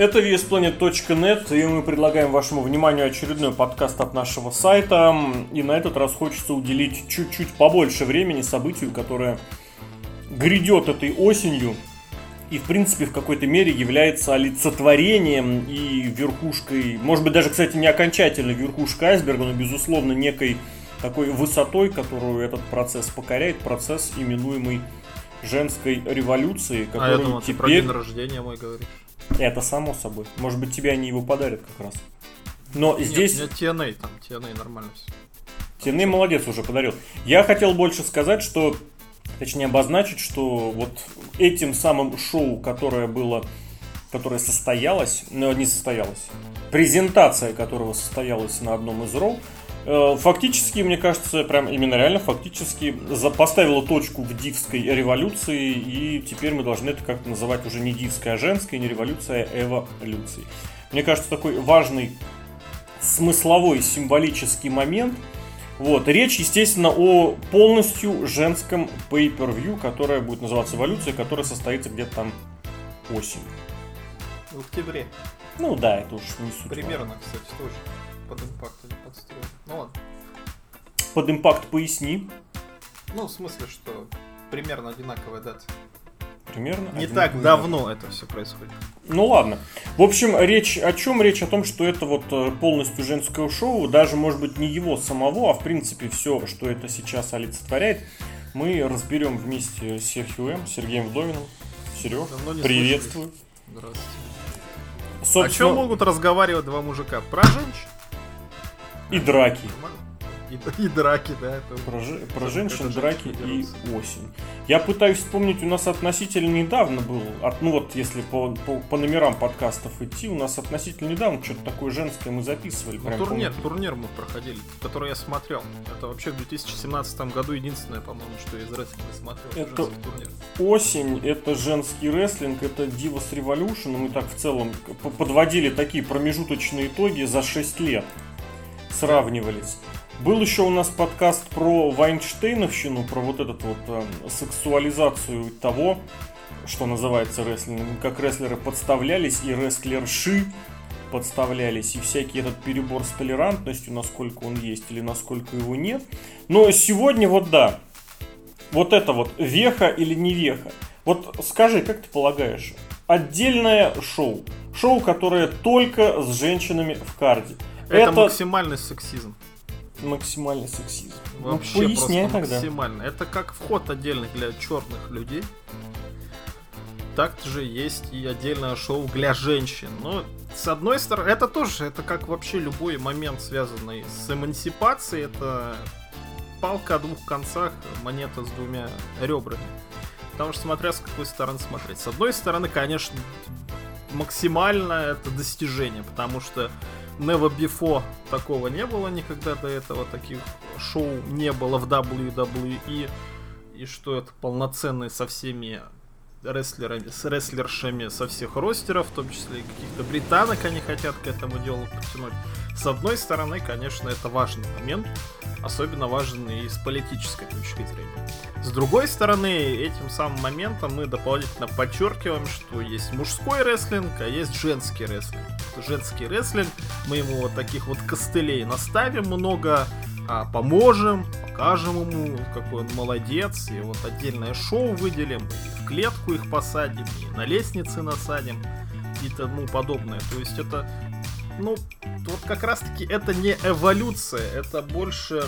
Это VSPlanet.net, и мы предлагаем вашему вниманию очередной подкаст от нашего сайта. И на этот раз хочется уделить чуть-чуть побольше времени событию, которое грядет этой осенью и, в принципе, в какой-то мере является олицетворением и верхушкой, может быть, даже, кстати, не окончательной верхушкой айсберга, но, безусловно, некой такой высотой, которую этот процесс покоряет, процесс, именуемый женской революцией, который а я думал, теперь... ты про день рождения мой говоришь. Это само собой. Может быть, тебе они его подарят как раз. Но нет, здесь... Нет, TNA там, TNA нормально все. TNA молодец уже подарил. Я хотел больше сказать, что точнее обозначить, что вот этим самым шоу, которое было, которое состоялось, но не состоялось, презентация которого состоялась на одном из роу, фактически, мне кажется, прям именно реально фактически поставила точку в дивской революции, и теперь мы должны это как-то называть уже не дивская, а женская, не революция, а эволюцией. Мне кажется, такой важный смысловой, символический момент – вот, речь, естественно, о полностью женском pay-per-view, которая будет называться «Эволюция», которая состоится где-то там осенью. В октябре. Ну да, это уж не суть. Примерно, кстати, тоже под импакт или под стрел. Ну ладно. Под импакт поясни. Ну, в смысле, что примерно одинаковая дата. Примерно. Не так давно это все происходит. Ну ладно. В общем, речь о чем? Речь о том, что это вот э, полностью женское шоу, даже, может быть, не его самого, а в принципе все, что это сейчас олицетворяет, мы разберем вместе с Серхио М, Сергеем Вдовиным. Серег, приветствую. Здравствуйте. Собственно... О чем могут разговаривать два мужика? Про женщин? И драки. И, и драки, да. Это, про, про женщин, это драки и осень. Я пытаюсь вспомнить, у нас относительно недавно был, от, ну вот если по, по, по номерам подкастов идти, у нас относительно недавно что-то такое женское мы записывали. Ну, турнир, помню. турнир мы проходили, который я смотрел. Это вообще в 2017 году единственное, по-моему, что я из рестлинга смотрел. Это осень, это женский рестлинг, это Divas Revolution. Мы так в целом подводили такие промежуточные итоги за 6 лет. Сравнивались. Был еще у нас подкаст про Вайнштейновщину, про вот этот вот э, сексуализацию того, что называется рестлингом, как рестлеры подставлялись и рестлерши подставлялись, и всякий этот перебор с толерантностью, насколько он есть или насколько его нет. Но сегодня вот да, вот это вот веха или не веха. Вот скажи, как ты полагаешь, отдельное шоу, шоу, которое только с женщинами в карде. Это, это... максимальный сексизм максимальный сексизм. Ну, Вообще ну, поясняй просто максимально. Это как вход отдельный для черных людей. Так же есть и отдельное шоу для женщин. Но с одной стороны, это тоже, это как вообще любой момент, связанный с эмансипацией, это палка о двух концах, монета с двумя ребрами. Потому что смотря с какой стороны смотреть. С одной стороны, конечно, максимально это достижение, потому что Never Before такого не было никогда до этого, таких шоу не было в WWE, и что это полноценный со всеми рестлерами, с рестлершами со всех ростеров, в том числе и каких-то британок они хотят к этому делу подтянуть. С одной стороны, конечно, это важный момент, особенно важен и с политической точки зрения. С другой стороны, этим самым моментом мы дополнительно подчеркиваем, что есть мужской рестлинг, а есть женский рестлинг. Женский рестлинг, мы ему вот таких вот костылей наставим много, а, поможем, покажем ему, какой он молодец, и вот отдельное шоу выделим, и в клетку их посадим, и на лестнице насадим, и тому подобное. То есть это, ну, вот как раз таки это не эволюция, это больше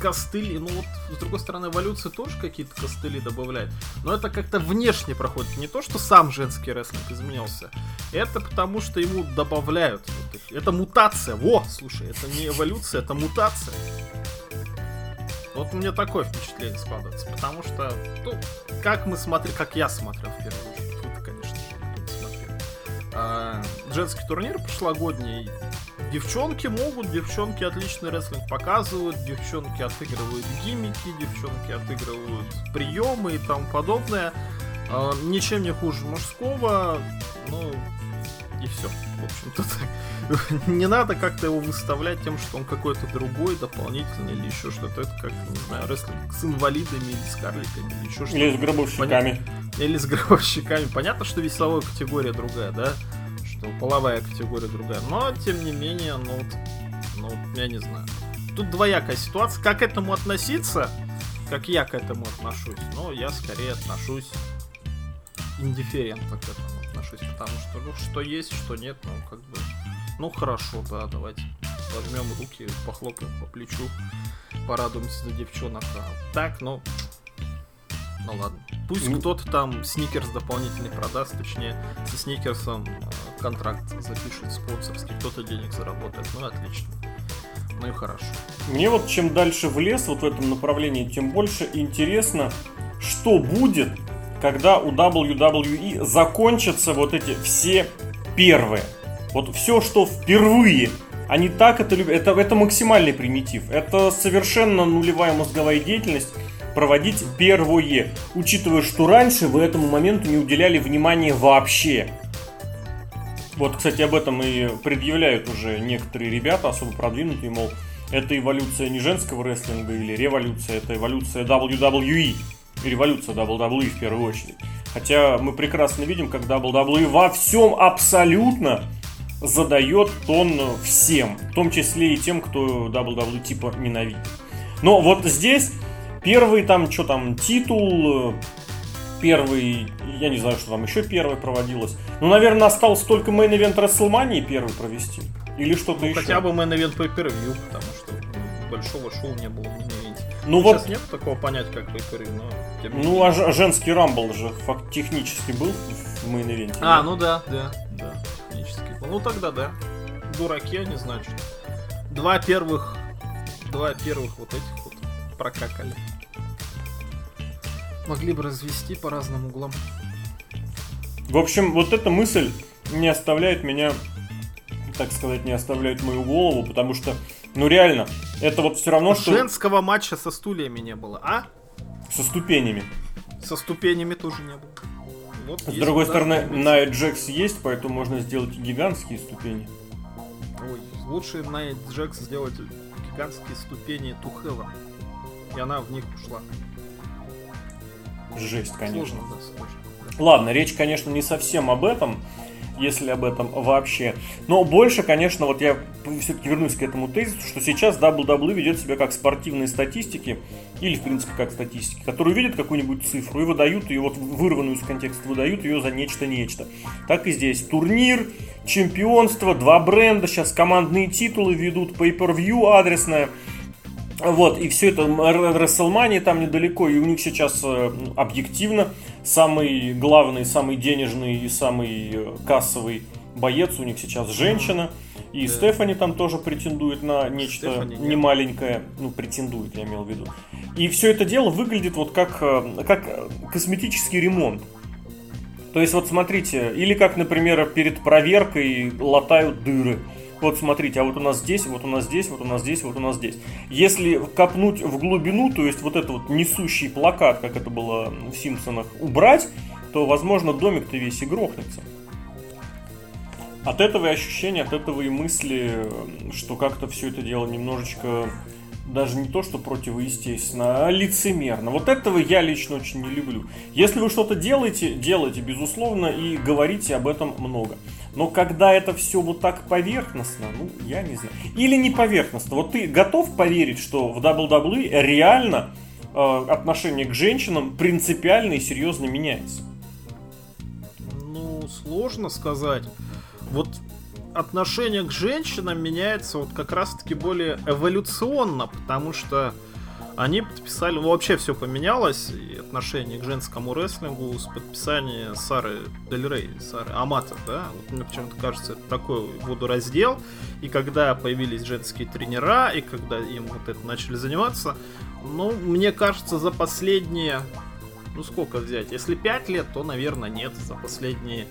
костыли, ну вот, с другой стороны, эволюция тоже какие-то костыли добавляет, но это как-то внешне проходит, не то, что сам женский рестлинг изменился, это потому, что ему добавляют. Это мутация, во, слушай, это не эволюция, это мутация. Вот мне такое впечатление складывается, потому что, ну, как мы смотрели, как я смотрел в первую очередь, это, конечно, не смотрел. А, женский турнир прошлогодний, девчонки могут, девчонки отличный рестлинг показывают, девчонки отыгрывают гиммики, девчонки отыгрывают приемы и тому подобное. А, ничем не хуже мужского, ну и все. в общем-то, так. Не надо как-то его выставлять тем, что он какой-то другой, дополнительный или еще что-то. Это как, не знаю, рестлинг с инвалидами или с карликами или еще что-то. Или с гробовщиками. Поня... Или с гробовщиками. Понятно, что весовая категория другая, да? Что половая категория другая. Но, тем не менее, ну, ну я не знаю. Тут двоякая ситуация. Как к этому относиться? Как я к этому отношусь? Ну, я скорее отношусь индифферентно к этому отношусь, потому что, ну, что есть, что нет, ну, как бы, ну, хорошо, да, давайте возьмем руки, похлопаем по плечу, порадуемся за девчонок, а так, ну, ну ладно. Пусть ну, кто-то там сникерс дополнительный продаст, точнее, со сникерсом э, контракт запишет спонсорский, кто-то денег заработает, ну, отлично. Ну и хорошо. Мне вот чем дальше в лес вот в этом направлении, тем больше интересно, что будет, когда у WWE закончатся вот эти все первые. Вот все, что впервые. Они так это любят. Это, это максимальный примитив. Это совершенно нулевая мозговая деятельность проводить первое. Учитывая, что раньше вы этому моменту не уделяли внимания вообще. Вот, кстати, об этом и предъявляют уже некоторые ребята, особо продвинутые, мол, это эволюция не женского рестлинга или революция, это эволюция WWE революция WWE в первую очередь. Хотя мы прекрасно видим, как WWE во всем абсолютно задает тон всем, в том числе и тем, кто WWE типа ненавидит. Но вот здесь первый там, что там, титул, первый, я не знаю, что там еще первый проводилось. Ну, наверное, осталось только main event WrestleMania первый провести. Или что-то ну, еще. Хотя бы main event pay per view, потому что большого шоу не было в ну Сейчас вот... нет такого понятия, как pay но... Ну, а женский Rumble же факт технически был в main event е. А, ну да, да, да, технически был. Ну тогда да. Дураки они, значит. Два первых, два первых вот этих прокакали. Могли бы развести по разным углам. В общем, вот эта мысль не оставляет меня, так сказать, не оставляет мою голову, потому что ну реально, это вот все равно, что... Женского матча со стульями не было, а? Со ступенями. Со ступенями тоже не было. Вот С другой стороны, на Джекс есть, поэтому можно сделать гигантские ступени. Ой, лучше на Джекс сделать гигантские ступени Тухела. И она в них ушла. Жесть, конечно. Сложно, да, сложно. Ладно, речь, конечно, не совсем об этом если об этом вообще. Но больше, конечно, вот я все-таки вернусь к этому тезису, что сейчас WWE ведет себя как спортивные статистики, или, в принципе, как статистики, которые видят какую-нибудь цифру и выдают ее, вот вырванную из контекста, выдают ее за нечто-нечто. Так и здесь. Турнир, чемпионство, два бренда, сейчас командные титулы ведут, pay-per-view адресная – вот, и все это, WrestleMania там недалеко, и у них сейчас э, объективно самый главный, самый денежный и самый э, кассовый боец у них сейчас женщина. И да. Стефани там тоже претендует на нечто немаленькое. Ну, претендует, я имел в виду. И все это дело выглядит вот как, э, как косметический ремонт. То есть, вот смотрите, или как, например, перед проверкой латают дыры вот смотрите, а вот у нас здесь, вот у нас здесь, вот у нас здесь, вот у нас здесь. Если копнуть в глубину, то есть вот этот вот несущий плакат, как это было в Симпсонах, убрать, то, возможно, домик-то весь и грохнется. От этого и ощущения, от этого и мысли, что как-то все это дело немножечко даже не то, что противоестественно, а лицемерно. Вот этого я лично очень не люблю. Если вы что-то делаете, делайте, безусловно, и говорите об этом много. Но когда это все вот так поверхностно, ну, я не знаю. Или не поверхностно. Вот ты готов поверить, что в WWE реально э, отношение к женщинам принципиально и серьезно меняется? Ну, сложно сказать. Вот отношение к женщинам меняется вот как раз-таки более эволюционно, потому что они подписали, ну, вообще все поменялось, и отношение к женскому рестлингу с подписания Сары Дель Сары Амата, да, вот мне почему-то кажется, это такой водораздел, и когда появились женские тренера, и когда им вот это начали заниматься, ну, мне кажется, за последние, ну, сколько взять, если 5 лет, то, наверное, нет, за последние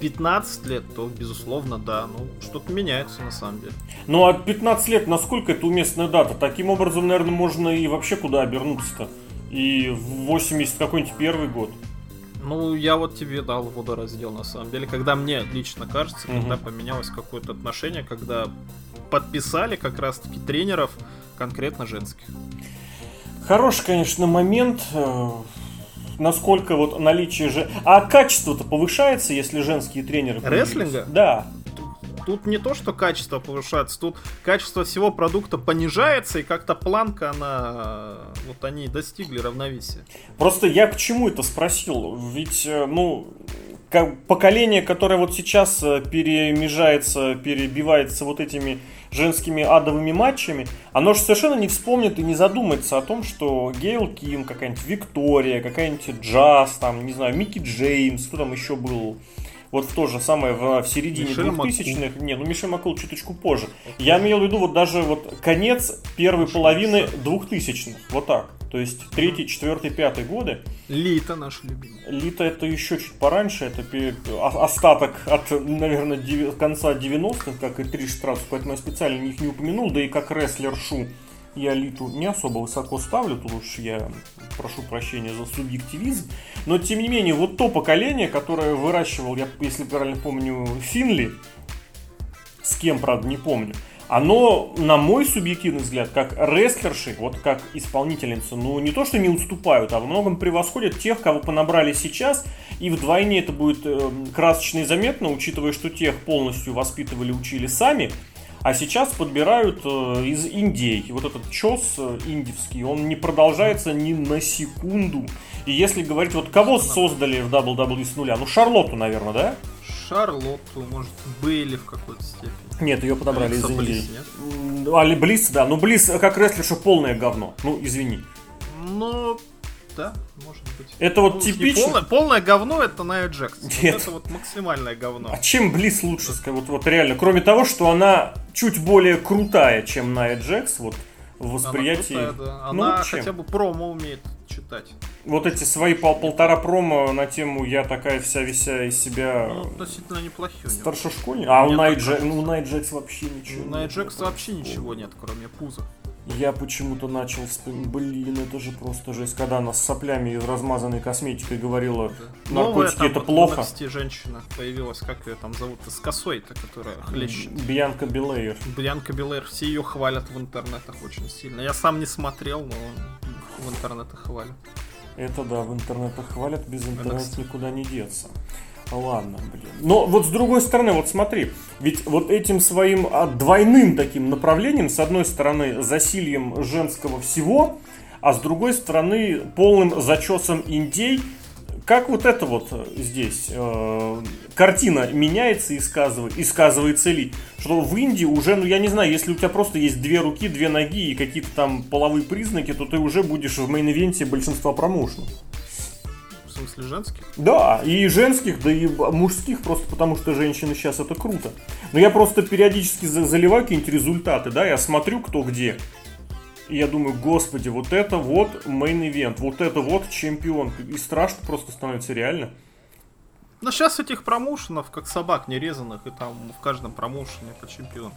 15 лет, то, безусловно, да. Ну, что-то меняется на самом деле. Ну, а 15 лет, насколько это уместная дата? Таким образом, наверное, можно и вообще куда обернуться-то. И в 80 какой-нибудь первый год. Ну, я вот тебе дал водораздел, на самом деле. Когда мне лично кажется, угу. когда поменялось какое-то отношение, когда подписали как раз-таки тренеров конкретно женских. Хороший, конечно, момент. Насколько вот наличие же... А качество-то повышается, если женские тренеры... Рестлинга? Да. Тут не то, что качество повышается, тут качество всего продукта понижается, и как-то планка, она... Вот они достигли равновесия. Просто я к чему это спросил? Ведь, э, ну, как поколение, которое вот сейчас э, перемежается, перебивается вот этими женскими адовыми матчами, оно же совершенно не вспомнит и не задумается о том, что Гейл Ким, какая-нибудь Виктория, какая-нибудь Джаз, там, не знаю, Микки Джеймс, кто там еще был, вот в то же самое в, в середине двухтысячных. Не, ну Мишель Маккул чуточку позже. Я имел в виду вот даже вот конец первой половины двухтысячных. Вот так. То есть третий, четвертый, пятый годы. Лита наш любимый. Лита это еще чуть пораньше, это остаток от, наверное, конца 90-х, как и три штрафа, поэтому я специально их не упомянул, да и как рестлер Шу я Литу не особо высоко ставлю, тут уж я прошу прощения за субъективизм, но тем не менее, вот то поколение, которое выращивал, я, если правильно помню, Финли, с кем, правда, не помню, оно, на мой субъективный взгляд, как рестлерши, вот как исполнительницы, ну не то что не уступают, а во многом превосходят тех, кого понабрали сейчас, и вдвойне это будет э, красочно и заметно, учитывая, что тех полностью воспитывали, учили сами, а сейчас подбирают э, из Индии. Вот этот чес э, индивский, он не продолжается ни на секунду. И если говорить, вот кого создали в WWE с нуля? Ну, Шарлотту, наверное, да? Шарлотту, может, Бейли в какой-то степени. Нет, ее подобрали Алекса из Индии. Близ, Али Близ, да. Ну, Близ как рестлерша полное говно. Ну, извини. Ну, да, может быть. Это вот ну, типично. Полное, полное говно это Ная Джекс. Нет. Вот это вот максимальное говно. А чем Близ лучше? Вот, вот реально, кроме того, что она чуть более крутая, чем Ная Джекс, вот в восприятии. Она, крутая, да. Ну, она ну, хотя бы промо умеет читать. Вот эти свои пол полтора промо на тему «Я такая вся вися из себя...» Ну, относительно неплохие Старшешкольник? А у Найт, Джек, ну, Найт Джекс вообще ничего У Найт Джекс вообще ничего нет, кроме пуза. Я почему-то начал вспоминать, блин, это же просто жесть, когда она с соплями и размазанной косметикой говорила, наркотики Новая, это плохо. В женщина появилась, как ее там зовут, с косой-то, которая хлещет. Бьянка Белейр. Бьянка Белейр, все ее хвалят в интернетах очень сильно. Я сам не смотрел, но в интернетах хвалят. Это да, в интернетах хвалят, без интернета никуда не деться. Ладно, блин. Но вот с другой стороны, вот смотри, ведь вот этим своим а, двойным таким направлением, с одной стороны, засильем женского всего, а с другой стороны, полным зачесом инди, как вот это вот здесь э, картина меняется и, сказывает, и сказывается ли, что в инди уже, ну я не знаю, если у тебя просто есть две руки, две ноги и какие-то там половые признаки, то ты уже будешь в main event е большинства промоушенов смысле женских? Да, и женских, да и мужских, просто потому что женщины сейчас это круто. Но я просто периодически заливаю какие-нибудь результаты, да, я смотрю, кто где. И я думаю, господи, вот это вот main event, вот это вот чемпион. И страшно просто становится реально. Но сейчас этих промоушенов, как собак нерезанных, и там в каждом промоушене по чемпион.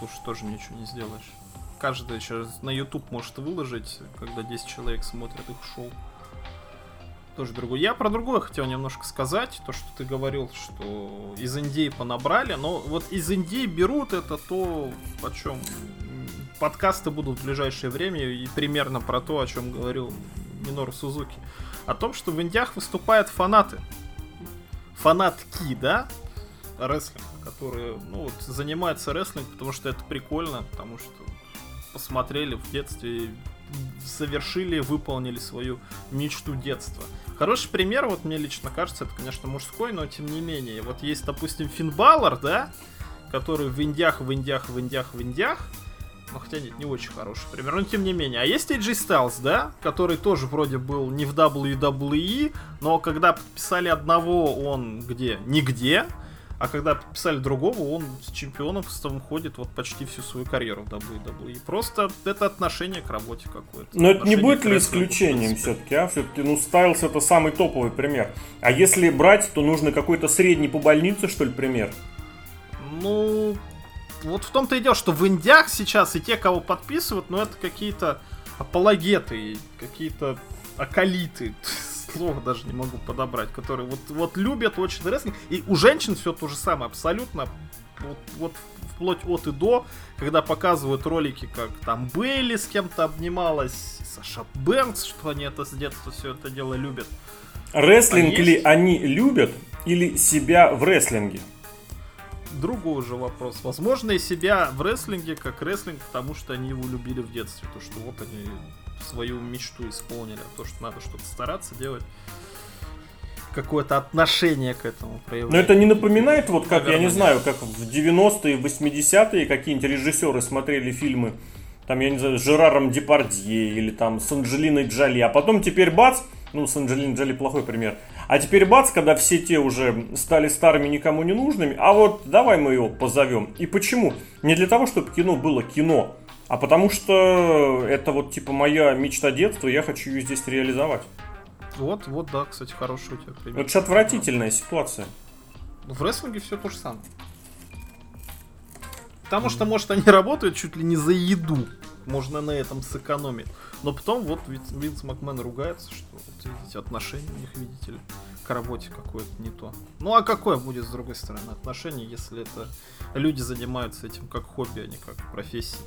Тут уж тоже ничего не сделаешь. Каждый сейчас на YouTube может выложить, когда 10 человек смотрят их шоу тоже другое. Я про другое хотел немножко сказать. То, что ты говорил, что из Индии понабрали. Но вот из Индии берут это то, о чем подкасты будут в ближайшее время. И примерно про то, о чем говорил Минор Сузуки. О том, что в Индиях выступают фанаты. Фанатки, да? Рестлинг, которые ну, вот, занимаются рестлингом, потому что это прикольно, потому что посмотрели в детстве совершили, выполнили свою мечту детства. Хороший пример, вот мне лично кажется, это, конечно, мужской, но тем не менее. Вот есть, допустим, Финн Баллар, да, который в Индиях, в Индиях, в Индиях, в Индиях. Ну, хотя нет, не очень хороший пример, но тем не менее. А есть AJ Styles, да, который тоже вроде был не в WWE, но когда подписали одного, он где? Нигде. А когда подписали другого, он с чемпионством ходит вот почти всю свою карьеру в WWE. Просто это отношение к работе какое-то. Но это не будет ли исключением все-таки, а? Все-таки, ну, Стайлс это самый топовый пример. А если брать, то нужно какой-то средний по больнице, что ли, пример? Ну, вот в том-то и дело, что в Индиях сейчас и те, кого подписывают, ну, это какие-то апологеты, какие-то акалиты. слова даже не могу подобрать, которые вот, вот любят очень рестлинг. И у женщин все то же самое, абсолютно. Вот, вот вплоть от и до, когда показывают ролики, как там Бейли с кем-то обнималась, Саша Бэнкс, что они это с детства все это дело любят. Рестлинг а ли они любят или себя в рестлинге? Другой уже вопрос. Возможно, и себя в рестлинге как рестлинг, потому что они его любили в детстве. То, что вот они свою мечту исполнили. То, что надо что-то стараться делать какое-то отношение к этому проявлять. Но это не напоминает, вот как, Наверное, я не знаю, как в 90-е, 80-е какие-нибудь режиссеры смотрели фильмы, там, я не знаю, с Жераром Депардье или там с Анджелиной Джоли, а потом теперь бац, ну, с Анджелиной Джоли плохой пример, а теперь бац, когда все те уже стали старыми, никому не нужными, а вот давай мы его позовем. И почему? Не для того, чтобы кино было кино, а потому что это вот типа моя мечта детства, я хочу ее здесь реализовать. Вот, вот, да, кстати, хороший у тебя пример. Это же отвратительная ситуация. В рестлинге все то же самое. Потому что, может, они работают чуть ли не за еду. Можно на этом сэкономить. Но потом вот Винс Макмен ругается, что вот видите, отношения у них, видите ли, к работе какое-то не то. Ну а какое будет, с другой стороны, отношение, если это люди занимаются этим как хобби, а не как профессией?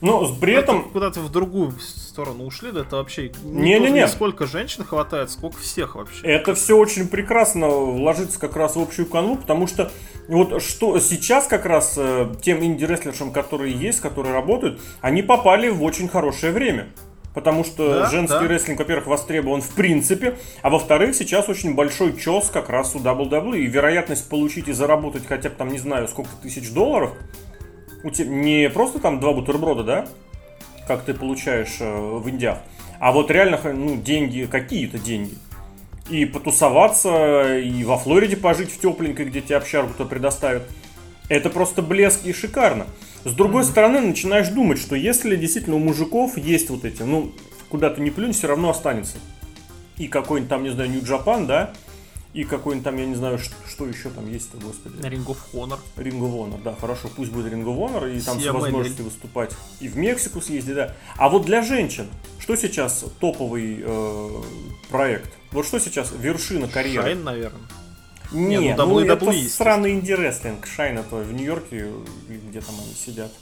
Ну, при этом... Куда-то в другую сторону ушли, да это вообще... Не-не-не. Сколько женщин хватает, сколько всех вообще. Это все очень прекрасно ложится как раз в общую канву, потому что вот что сейчас как раз э, тем инди-рестлершам, которые есть, которые работают, они попали в очень хорошее время. Потому что да, женский да. рестлинг, во-первых, востребован в принципе, а во-вторых, сейчас очень большой чес как раз у WWE. И вероятность получить и заработать хотя бы там, не знаю, сколько тысяч долларов, у тебя не просто там два бутерброда, да, как ты получаешь э, в Индиях, а вот реально ну, деньги, какие-то деньги. И потусоваться, и во Флориде пожить в тепленькой, где тебе общарку-то предоставят. Это просто блеск и шикарно. С другой mm-hmm. стороны, начинаешь думать, что если действительно у мужиков есть вот эти, ну, куда то не плюнь, все равно останется. И какой-нибудь там, не знаю, Нью-Джапан, да, и какой-нибудь там, я не знаю, что, что еще там есть-то, господи. Ring of Honor. Ring of Honor, да, хорошо, пусть будет Ring of Honor, и там с возможностью выступать. И в Мексику съездить, да. А вот для женщин, что сейчас топовый э, проект? Вот что сейчас вершина карьеры? Шайн, наверное. Не, Не ну, ну это странный инди-рестлинг. Shine это в Нью-Йорке, где там они сидят.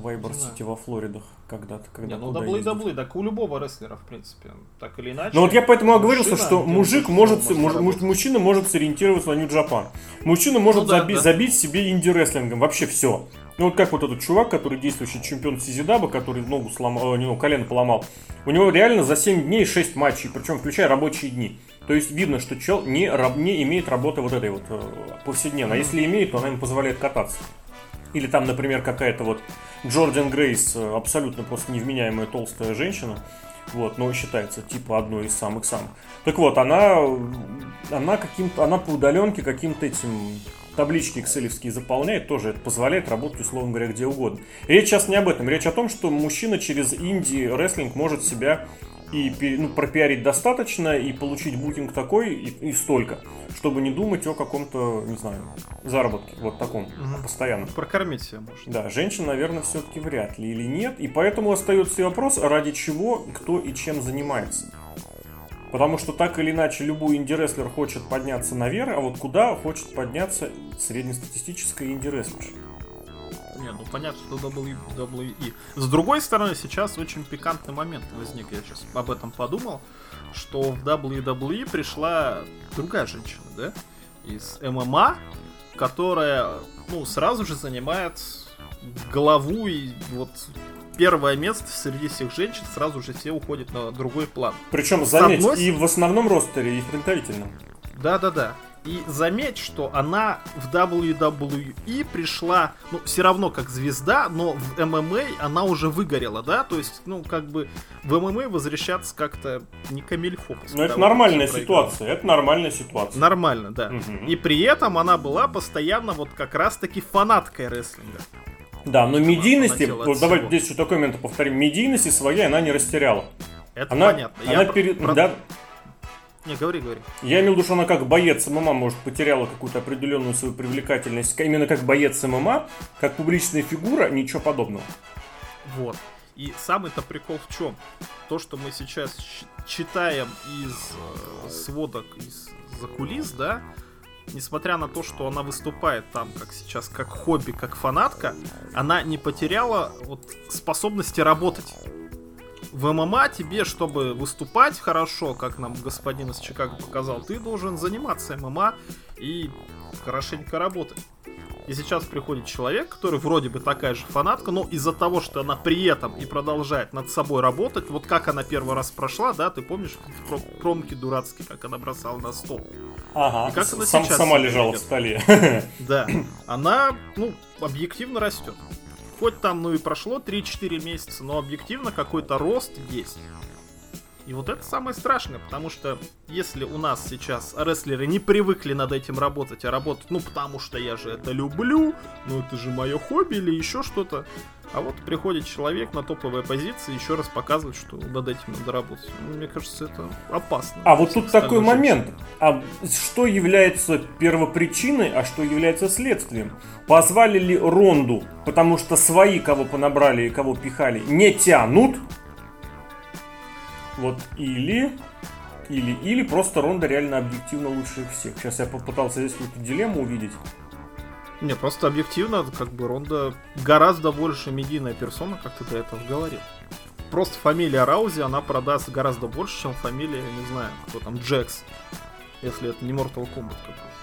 Ybor City во Флоридах когда-то. Когда не, ну WWE, так у любого рестлера, в принципе, так или иначе. Ну вот я поэтому оговорился, что мужик может, муж, мужчина может сориентироваться на New Japan. Мужчина может ну, да, заби- да. забить себе инди-рестлингом, вообще все. Ну вот как вот этот чувак, который действующий чемпион CZW, который ногу сломал, э, не, ну, колено поломал, у него реально за 7 дней 6 матчей, причем включая рабочие дни. То есть видно, что чел не, не имеет работы вот этой вот э, повседневной. А если имеет, то она ему позволяет кататься. Или там, например, какая-то вот Джордан Грейс, э, абсолютно просто невменяемая толстая женщина, вот, но считается типа одной из самых-самых. Так вот, она, она каким-то, она по удаленке каким-то этим таблички экселевские заполняет, тоже это позволяет работать, условно говоря, где угодно. Речь сейчас не об этом, речь о том, что мужчина через инди-рестлинг может себя и ну, пропиарить достаточно, и получить букинг такой, и, и столько, чтобы не думать о каком-то, не знаю, заработке, вот таком, угу. постоянно. Прокормить себя может. Да, женщин, наверное, все-таки вряд ли или нет, и поэтому остается и вопрос, ради чего, кто и чем занимается. Потому что так или иначе любой инди-рестлер хочет подняться наверх, а вот куда хочет подняться среднестатистическая инди-рестлер. Не, ну понятно, что WWE. С другой стороны, сейчас очень пикантный момент возник. Я сейчас об этом подумал, что в WWE пришла другая женщина, да? Из ММА, которая, ну, сразу же занимает главу и вот первое место среди всех женщин сразу же все уходят на другой план. Причем, заметь, одной... и в основном ростере, и в представительном. Да-да-да. И заметь, что она в WWE пришла, ну, все равно как звезда, но в ММА она уже выгорела, да? То есть, ну, как бы в ММА возвращаться как-то не камильфо. Ну, это нормальная ситуация, это нормальная ситуация. Нормально, да. Угу. И при этом она была постоянно вот как раз-таки фанаткой рестлинга. Да, но медийности, вот давай здесь еще такой момент повторим, медийности своей она не растеряла. Это она, понятно. Она Я перед, про... да, не, говори, говори. Я имел в виду, что она как боец ММА, может, потеряла какую-то определенную свою привлекательность. Именно как боец ММА, как публичная фигура, ничего подобного. Вот. И самый-то прикол в чем? То, что мы сейчас читаем из э, сводок, из за кулис, да, несмотря на то, что она выступает там, как сейчас, как хобби, как фанатка, она не потеряла вот способности работать. В ММА тебе, чтобы выступать хорошо, как нам господин из Чикаго показал, ты должен заниматься ММА и хорошенько работать. И сейчас приходит человек, который вроде бы такая же фанатка, но из-за того, что она при этом и продолжает над собой работать, вот как она первый раз прошла, да, ты помнишь про промки дурацкие, как она бросала на стол. Ага, и как она сам, сейчас сама лежала в столе. Да, она, ну, объективно растет. Хоть там, ну и прошло 3-4 месяца, но объективно какой-то рост есть. И вот это самое страшное, потому что если у нас сейчас рестлеры не привыкли над этим работать, а работать, ну потому что я же это люблю, ну это же мое хобби или еще что-то. А вот приходит человек на топовой позиции еще раз показывает, что над этим надо работать. Ну, мне кажется, это опасно. А вот тут такой женщин. момент. А что является первопричиной, а что является следствием? Позвали ли Ронду, потому что свои, кого понабрали и кого пихали, не тянут, вот или... Или, или просто Ронда реально объективно лучше всех. Сейчас я попытался здесь какую-то дилемму увидеть. Не, просто объективно, как бы Ронда гораздо больше медийная персона, как ты до этого говорил. Просто фамилия Раузи, она продаст гораздо больше, чем фамилия, не знаю, кто там, Джекс. Если это не Mortal Kombat.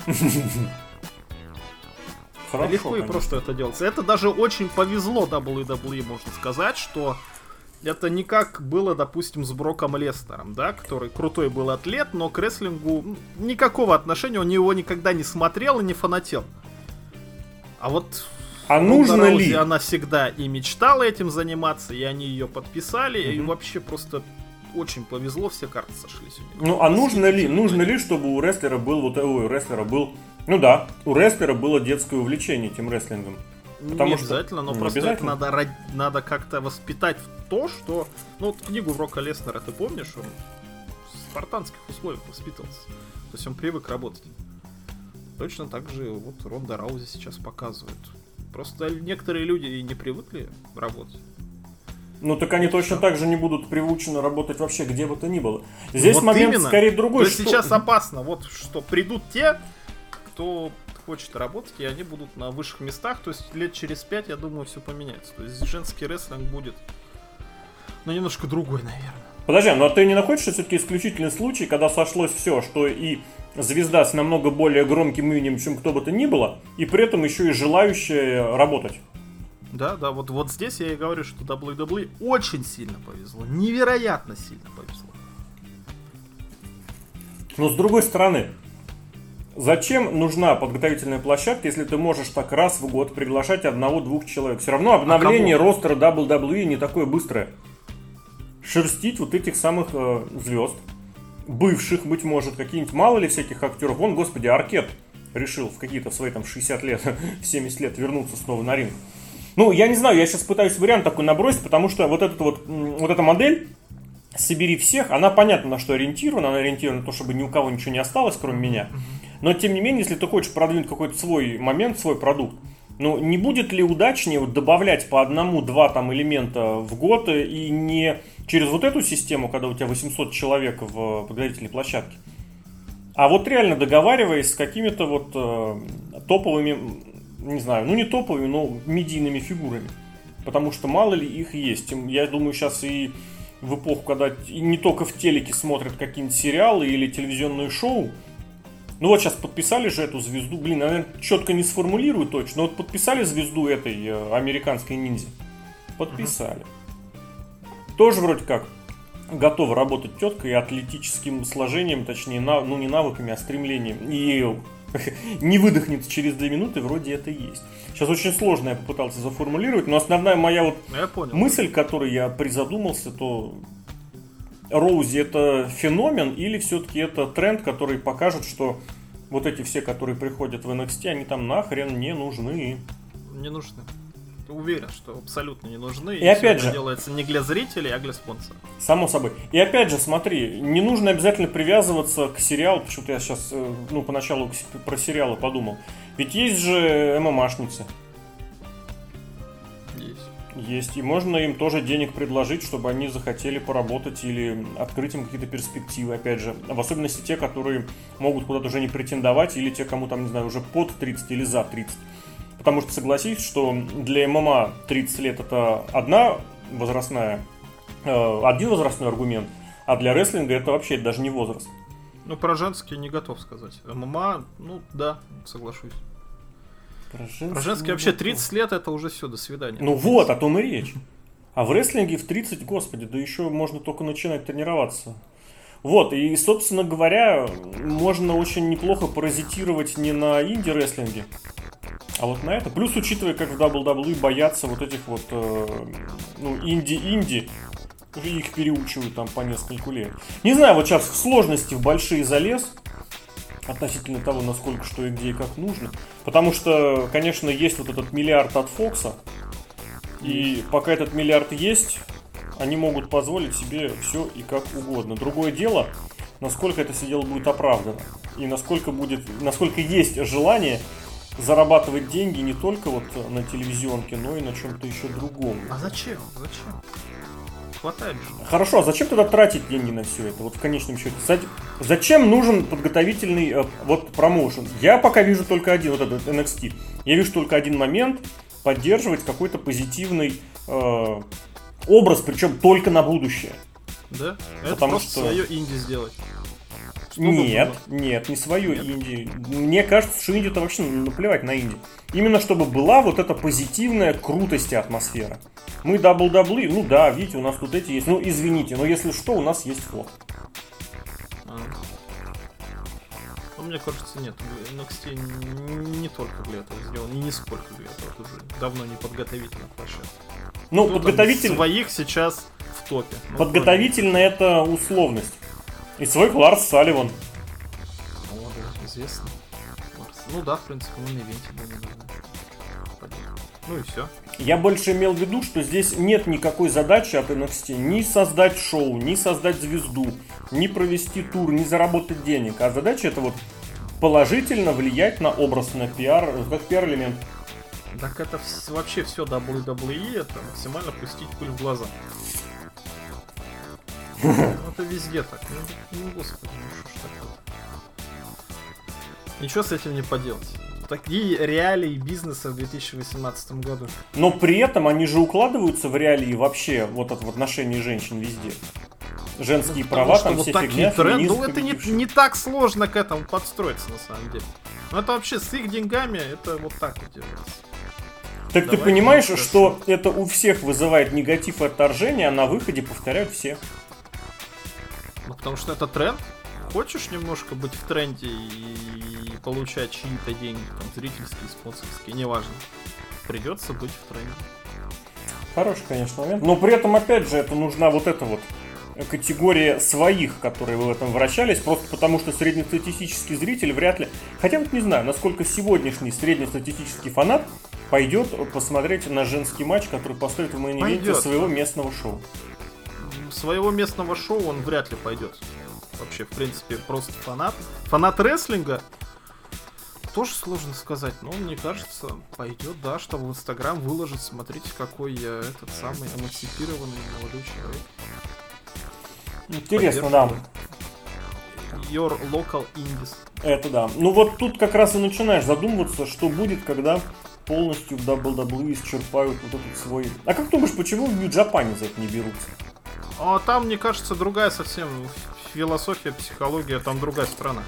Хорошо, Легко и просто это делается. Это даже очень повезло WWE, можно сказать, что это не как было, допустим, с Броком Лестером, да, который крутой был атлет, но к рестлингу никакого отношения, он его никогда не смотрел и не фанател. А вот а нужно Роузи, ли? Она всегда и мечтала этим заниматься, и они ее подписали, угу. и вообще просто очень повезло, все карты сошлись у них. Ну, а нужно ли, нужно ли, чтобы у рестлера был, вот у рестлера был, ну да, у рестлера было детское увлечение этим рестлингом. Потому не обязательно, что... но не просто обязательно. надо, надо как-то воспитать в то, что... Ну, вот книгу Рока Леснера ты помнишь? Он в спартанских условиях воспитывался. То есть он привык работать. Точно так же вот Ронда Раузи сейчас показывает. Просто некоторые люди и не привыкли работать. Ну так они точно так же не будут приучены работать вообще где бы то ни было. Здесь вот момент именно. скорее другой. То что... сейчас опасно, вот что придут те, кто хочет работать, и они будут на высших местах. То есть лет через пять, я думаю, все поменяется. То есть женский рестлинг будет, ну, немножко другой, наверное. Подожди, но ты не находишь, что все-таки исключительный случай, когда сошлось все, что и звезда с намного более громким именем, чем кто бы то ни было, и при этом еще и желающая работать? Да, да, вот, вот здесь я и говорю, что WWE очень сильно повезло. Невероятно сильно повезло. Но с другой стороны, Зачем нужна подготовительная площадка, если ты можешь так раз в год приглашать одного-двух человек? Все равно обновление а ростера WWE не такое быстрое. Шерстить вот этих самых э, звезд, бывших, быть может, какие-нибудь мало ли всяких актеров. Вон, господи, Аркет решил в какие-то свои там 60 лет, 70 лет вернуться снова на ринг. Ну, я не знаю, я сейчас пытаюсь вариант такой набросить, потому что вот, этот вот, вот эта модель, собери всех, она понятно на что ориентирована, она ориентирована на то, чтобы ни у кого ничего не осталось, кроме меня. Но тем не менее, если ты хочешь продвинуть какой-то свой момент, свой продукт, ну, не будет ли удачнее вот добавлять по одному-два там элемента в год и не через вот эту систему, когда у тебя 800 человек в подготовительной площадке, а вот реально договариваясь с какими-то вот э, топовыми, не знаю, ну не топовыми, но медийными фигурами. Потому что мало ли их есть. Я думаю, сейчас и в эпоху, когда не только в телеке смотрят какие-нибудь сериалы или телевизионные шоу, ну вот сейчас подписали же эту звезду, блин, наверное, четко не сформулирую точно, но вот подписали звезду этой э, американской ниндзя. Подписали. Угу. Тоже вроде как готова работать тетка и атлетическим сложением, точнее, на, ну не навыками, а стремлением. И не выдохнется через две минуты, вроде это и есть. Сейчас очень сложно я попытался заформулировать, но основная моя вот понял. мысль, которой я призадумался, то Роузи это феномен или все-таки это тренд, который покажет, что вот эти все, которые приходят в NXT, они там нахрен не нужны? Не нужны. Уверен, что абсолютно не нужны. И, и опять же, делается не для зрителей, а для спонсора. Само собой. И опять же, смотри, не нужно обязательно привязываться к сериалу. Почему-то я сейчас, э, ну, поначалу про сериалы подумал. Ведь есть же ММАшницы. Есть. И можно им тоже денег предложить, чтобы они захотели поработать или открыть им какие-то перспективы, опять же. В особенности те, которые могут куда-то уже не претендовать, или те, кому там, не знаю, уже под 30 или за 30. Потому что согласись, что для ММА 30 лет это одна возрастная, э, один возрастной аргумент, а для рестлинга это вообще даже не возраст. Ну, про женский не готов сказать. ММА, ну да, соглашусь. Про женский, про женский вообще 30 лет это уже все, до свидания. Ну вот, о том и речь. А в рестлинге в 30, господи, да еще можно только начинать тренироваться. Вот, и, собственно говоря, можно очень неплохо паразитировать не на инди-рестлинге, а вот на это. Плюс, учитывая, как в WWE боятся вот этих вот, э, ну, инди-инди, их переучивают там по нескольку лет. Не знаю, вот сейчас в сложности в большие залез, относительно того, насколько что и где и как нужно. Потому что, конечно, есть вот этот миллиард от Фокса, и пока этот миллиард есть, они могут позволить себе все и как угодно. Другое дело, насколько это все дело будет оправдано. И насколько будет, насколько есть желание зарабатывать деньги не только вот на телевизионке, но и на чем-то еще другом. А зачем? Зачем? Хватает же. Хорошо, а зачем тогда тратить деньги на все это? Вот в конечном счете. Зачем нужен подготовительный э, вот промоушен? Я пока вижу только один, вот этот NXT. Я вижу только один момент поддерживать какой-то позитивный э, образ, причем только на будущее. Да? Это Потому просто что... свое инди сделать. Что нет, нет, не свою нет? инди. Мне кажется, что инди это вообще наплевать на инди. Именно чтобы была вот эта позитивная крутость и атмосфера. Мы дабл-даблы, ну да, видите, у нас тут эти есть. Ну извините, но если что, у нас есть флот. А. Ну, мне кажется, нет. NXT не только для этого сделан, и не сколько для этого. Это уже давно не подготовительная площадка. Ну, Кто подготовитель... Своих сейчас в топе. Ну, Подготовительно это условность. И свой Ларс Салливан. О, да, известно. Ну да, в принципе, мы на ивенте были. Ну и все. Я больше имел в виду, что здесь нет никакой задачи от NXT ни создать шоу, ни создать звезду, ни провести тур, ни заработать денег. А задача это вот положительно влиять на образ, на пиар, как пиар-элемент. Так это вообще все WWE, это максимально пустить пыль в глаза. Ну это везде так. Ну, ну господи, ну что ж такое. Ничего с этим не поделать. Такие реалии бизнеса в 2018 году. Но при этом они же укладываются в реалии вообще вот это в отношении женщин везде. Женские ну, права, там вот все фигня, тренд, Ну это не, не так сложно к этому подстроиться на самом деле. Но это вообще с их деньгами, это вот так вот делается. Так Давай ты понимаешь, что это у всех вызывает негатив и отторжение, а на выходе повторяют все. Ну потому что это тренд. Хочешь немножко быть в тренде и получать чьи-то деньги, там, зрительские, спонсорские, неважно. Придется быть в тренде. Хороший, конечно, момент. Но при этом, опять же, это нужна вот эта вот категория своих, которые в этом вращались, просто потому что среднестатистический зритель вряд ли... Хотя вот не знаю, насколько сегодняшний среднестатистический фанат пойдет посмотреть на женский матч, который поставит в мейн своего местного шоу. Своего местного шоу он вряд ли пойдет. Вообще, в принципе, просто фанат. Фанат рестлинга тоже сложно сказать, но мне кажется, пойдет, да, чтобы в Инстаграм выложить, смотрите, какой я этот самый эмансипированный молодой человек. Интересно, да. Your local indies. Это да. Ну вот тут как раз и начинаешь задумываться, что будет, когда полностью в WWE исчерпают вот этот свой... А как думаешь, почему в Нью-Джапане за это не берутся? А там, мне кажется, другая совсем философия, психология, там другая страна.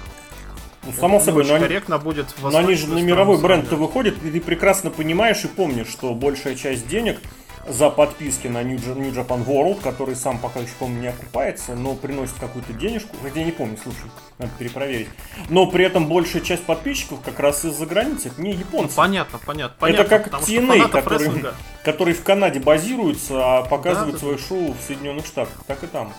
Ну, само собой, но корректно будет но они же на мировой бренд-то выходят, и ты прекрасно понимаешь и помнишь, что большая часть денег за подписки на New, Japan World, который сам пока еще, по-моему, не окупается, но приносит какую-то денежку, хотя я не помню, слушай, надо перепроверить. Но при этом большая часть подписчиков как раз из-за границы, это не японцы. Ну, понятно, понятно, понятно. Это как TNA, который, который в Канаде базируется, а показывает да, свое да. шоу в Соединенных Штатах, так и там.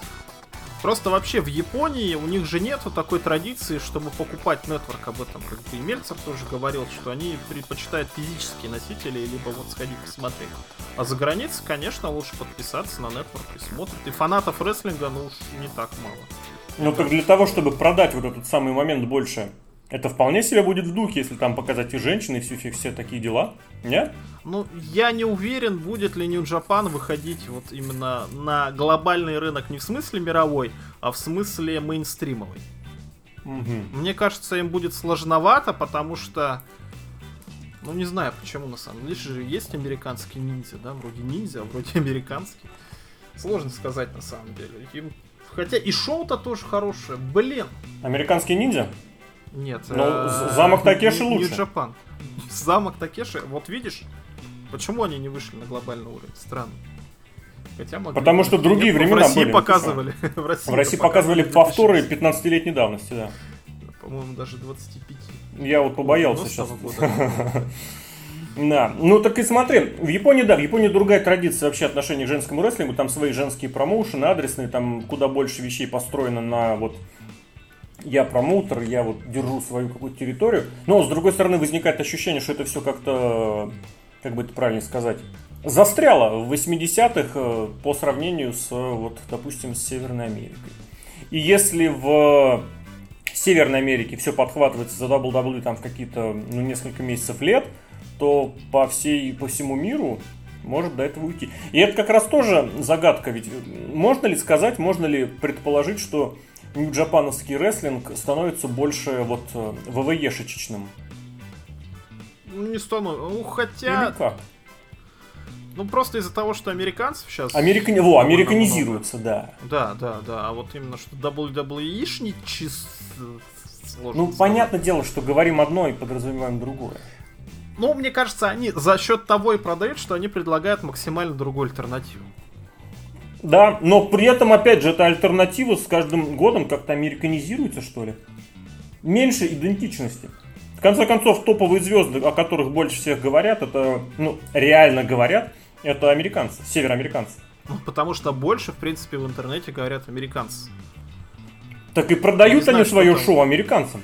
Просто вообще в Японии у них же нету такой традиции, чтобы покупать нетворк об этом. Как и Мельцер тоже говорил, что они предпочитают физические носители, либо вот сходить посмотреть. А за границей, конечно, лучше подписаться на нетворк и смотрят. И фанатов рестлинга, ну уж не так мало. Ну так для того, чтобы продать вот этот самый момент больше Это вполне себе будет в духе, если там показать и женщины, и все, все, такие дела. Нет? Ну, я не уверен, будет ли New Japan выходить вот именно на глобальный рынок не в смысле мировой, а в смысле мейнстримовый. Угу. Мне кажется, им будет сложновато, потому что... Ну, не знаю, почему на самом деле. же есть американский ниндзя, да? Вроде ниндзя, а вроде американский. Сложно сказать на самом деле. Им... Хотя и шоу-то тоже хорошее. Блин. Американский ниндзя? Нет. Но э, замок Такеши лучше. Нью-Джапан. Замок Такеши, вот видишь, почему они не вышли на глобальный уровень? Странно. Хотя могли. Потому что другие Нет, времена в России были. показывали. в России, в России показывали повторы 15-летней давности, да. По-моему, даже 25. Я вот побоялся сейчас. Да, ну так и смотри, в Японии, да, в Японии другая традиция вообще отношения к женскому рестлингу, там свои женские промоушены, адресные, там куда больше вещей построено на вот я промоутер, я вот держу свою какую-то территорию. Но, с другой стороны, возникает ощущение, что это все как-то, как бы это правильно сказать, застряло в 80-х э, по сравнению с, вот, допустим, с Северной Америкой. И если в Северной Америке все подхватывается за WWE там в какие-то, ну, несколько месяцев лет, то по всей, по всему миру может до этого уйти. И это как раз тоже загадка, ведь можно ли сказать, можно ли предположить, что нью-джапановский рестлинг становится больше вот э, ВВЕ-шечечным. Ну, не становится. Ну, хотя... Ну, как? Ну, просто из-за того, что американцев сейчас... Американи... Во, американизируется, да. Да, да, да. А вот именно, что WWE-шни чис... Сложно ну, сказать. понятное дело, что говорим одно и подразумеваем другое. Ну, мне кажется, они за счет того и продают, что они предлагают максимально другую альтернативу. Да, но при этом, опять же, эта альтернатива с каждым годом как-то американизируется, что ли. Меньше идентичности. В конце концов, топовые звезды, о которых больше всех говорят, это, ну, реально говорят, это американцы, североамериканцы. Ну, потому что больше, в принципе, в интернете говорят американцы. Так и продают они знаю, свое там... шоу американцам.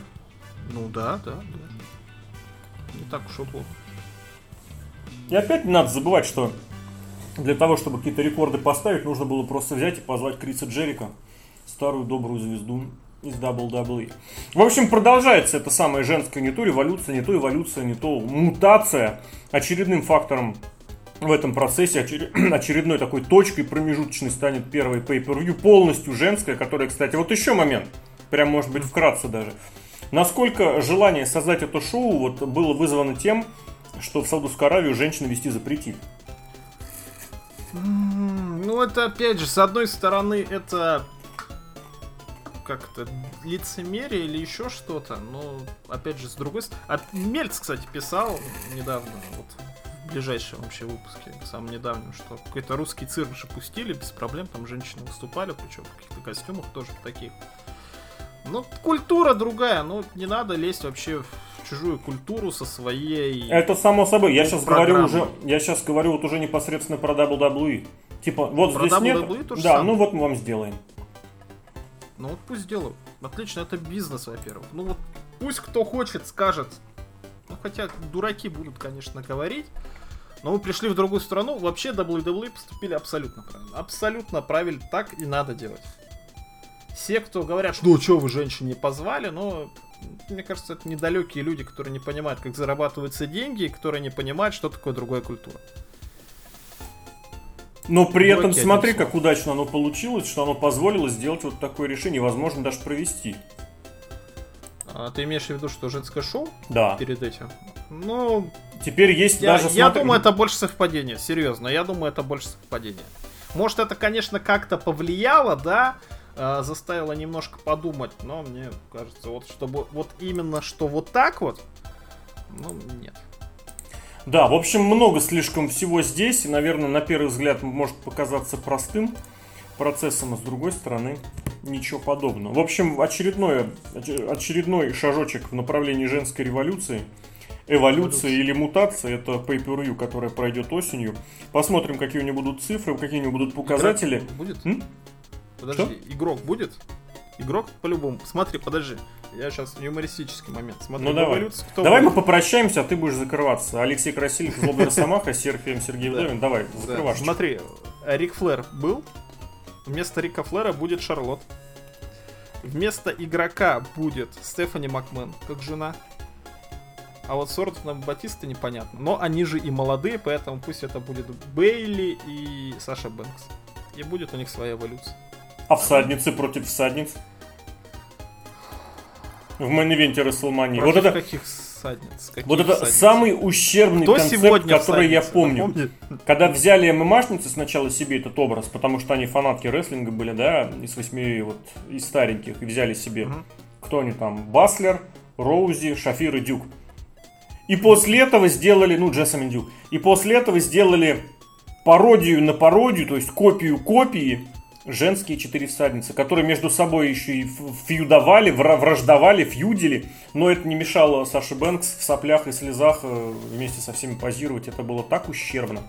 Ну да, да, да. Не так уж и плохо. И опять не надо забывать, что для того, чтобы какие-то рекорды поставить, нужно было просто взять и позвать Криса Джерика, старую добрую звезду из WWE. В общем, продолжается эта самая женская не то революция, не то эволюция, не то мутация. Очередным фактором в этом процессе, очередной такой точкой промежуточной станет первый pay-per-view, полностью женская, которая, кстати, вот еще момент, прям может быть вкратце даже. Насколько желание создать это шоу вот, было вызвано тем, что в Саудовскую Аравию женщины вести запретили. Ну, это опять же, с одной стороны, это как-то лицемерие или еще что-то, но опять же, с другой стороны. А Мельц, кстати, писал недавно, вот в ближайшем вообще выпуске, самом недавнем, что какой-то русский цирк же пустили без проблем, там женщины выступали, причем в каких-то костюмах тоже таких. Ну, культура другая, ну, не надо лезть вообще в чужую культуру со своей. Это само собой. Я сейчас говорю уже, я сейчас говорю вот уже непосредственно про WWE. Типа, вот про здесь WWE нет. да, самое. ну вот мы вам сделаем. Ну вот пусть делают. Отлично, это бизнес, во-первых. Ну вот пусть кто хочет, скажет. Ну хотя дураки будут, конечно, говорить. Но мы пришли в другую страну. Вообще WWE поступили абсолютно правильно. Абсолютно правильно. Так и надо делать. Все, кто говорят, что ну что вы женщин не позвали, но мне кажется, это недалекие люди, которые не понимают, как зарабатываются деньги, и которые не понимают, что такое другая культура. Но при этом Блоки смотри, как удачно оно получилось, что оно позволило сделать вот такое решение, возможно, даже провести. А ты имеешь в виду, что женское шоу? Да. Перед этим? Ну... Теперь есть я, даже... Я смотри... думаю, это больше совпадение, серьезно, я думаю, это больше совпадение. Может, это, конечно, как-то повлияло, да, э, заставило немножко подумать, но мне кажется, вот чтобы вот именно что вот так вот, ну, нет. Да, в общем, много слишком всего здесь, и, наверное, на первый взгляд может показаться простым процессом, а с другой стороны, ничего подобного. В общем, очередной, очередной шажочек в направлении женской революции – эволюция или мутация, это pay-per-view, которая пройдет осенью. Посмотрим, какие у него будут цифры, какие у него будут показатели. Будет? М? Подожди, Что? игрок будет? Игрок по-любому. Смотри, подожди. Я сейчас юмористический момент. Смотри, ну давай. Эволюции, кто давай будет? мы попрощаемся, а ты будешь закрываться. Алексей Красильников, Злобный Росомаха, Сергей Сергей Вдовин. Давай, закрывай. Смотри, Рик Флэр был. Вместо Рика Флэра будет Шарлот. Вместо игрока будет Стефани Макмен, как жена. А вот Сордов на Батиста непонятно. Но они же и молодые, поэтому пусть это будет Бейли и Саша Бэнкс. И будет у них своя эволюция. А всадницы против всадниц? В main event е Рестлмании. Вот это... каких всадниц? Какие вот это всадницы? самый ущербный Кто концепт, который я помню. Напомни? Когда взяли ММАшницы сначала себе этот образ, потому что они фанатки рестлинга были, да, из восьми вот, из стареньких, и взяли себе, угу. кто они там, Баслер, Роузи, Шафир и Дюк. И после этого сделали, ну, Джессамин Дюк, и после этого сделали пародию на пародию, то есть копию копии женские четыре всадницы, которые между собой еще и фьюдовали, враждовали, фьюдили, но это не мешало Саше Бэнкс в соплях и слезах э, вместе со всеми позировать, это было так ущербно.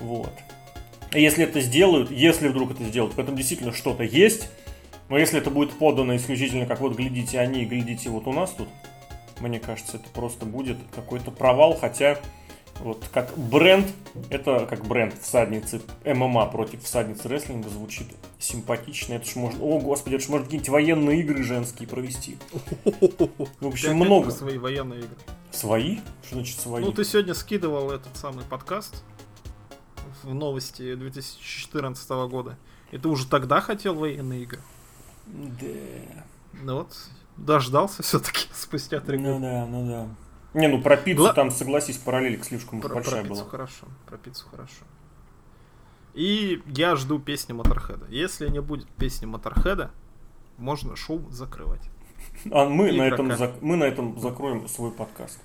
Вот. Если это сделают, если вдруг это сделают, в этом действительно что-то есть, но если это будет подано исключительно как вот глядите они и глядите вот у нас тут, мне кажется, это просто будет какой-то провал, хотя вот как бренд, это как бренд всадницы ММА против всадницы рестлинга звучит симпатично. Это ж можно, о господи, это ж можно какие-нибудь военные игры женские провести. В общем, много. Свои военные игры. Свои? Что значит свои? Ну, ты сегодня скидывал этот самый подкаст в новости 2014 года. И ты уже тогда хотел военные игры? Да. Ну вот, дождался все-таки спустя три ну года. Ну да, ну да. Не, ну про пиццу Гла... там, согласись, параллель слишком про, большая про пиццу была. хорошо, про пиццу хорошо. И я жду песни Моторхеда. Если не будет песни Моторхеда, можно шоу закрывать. А мы на, этом зак... мы на этом закроем свой подкаст.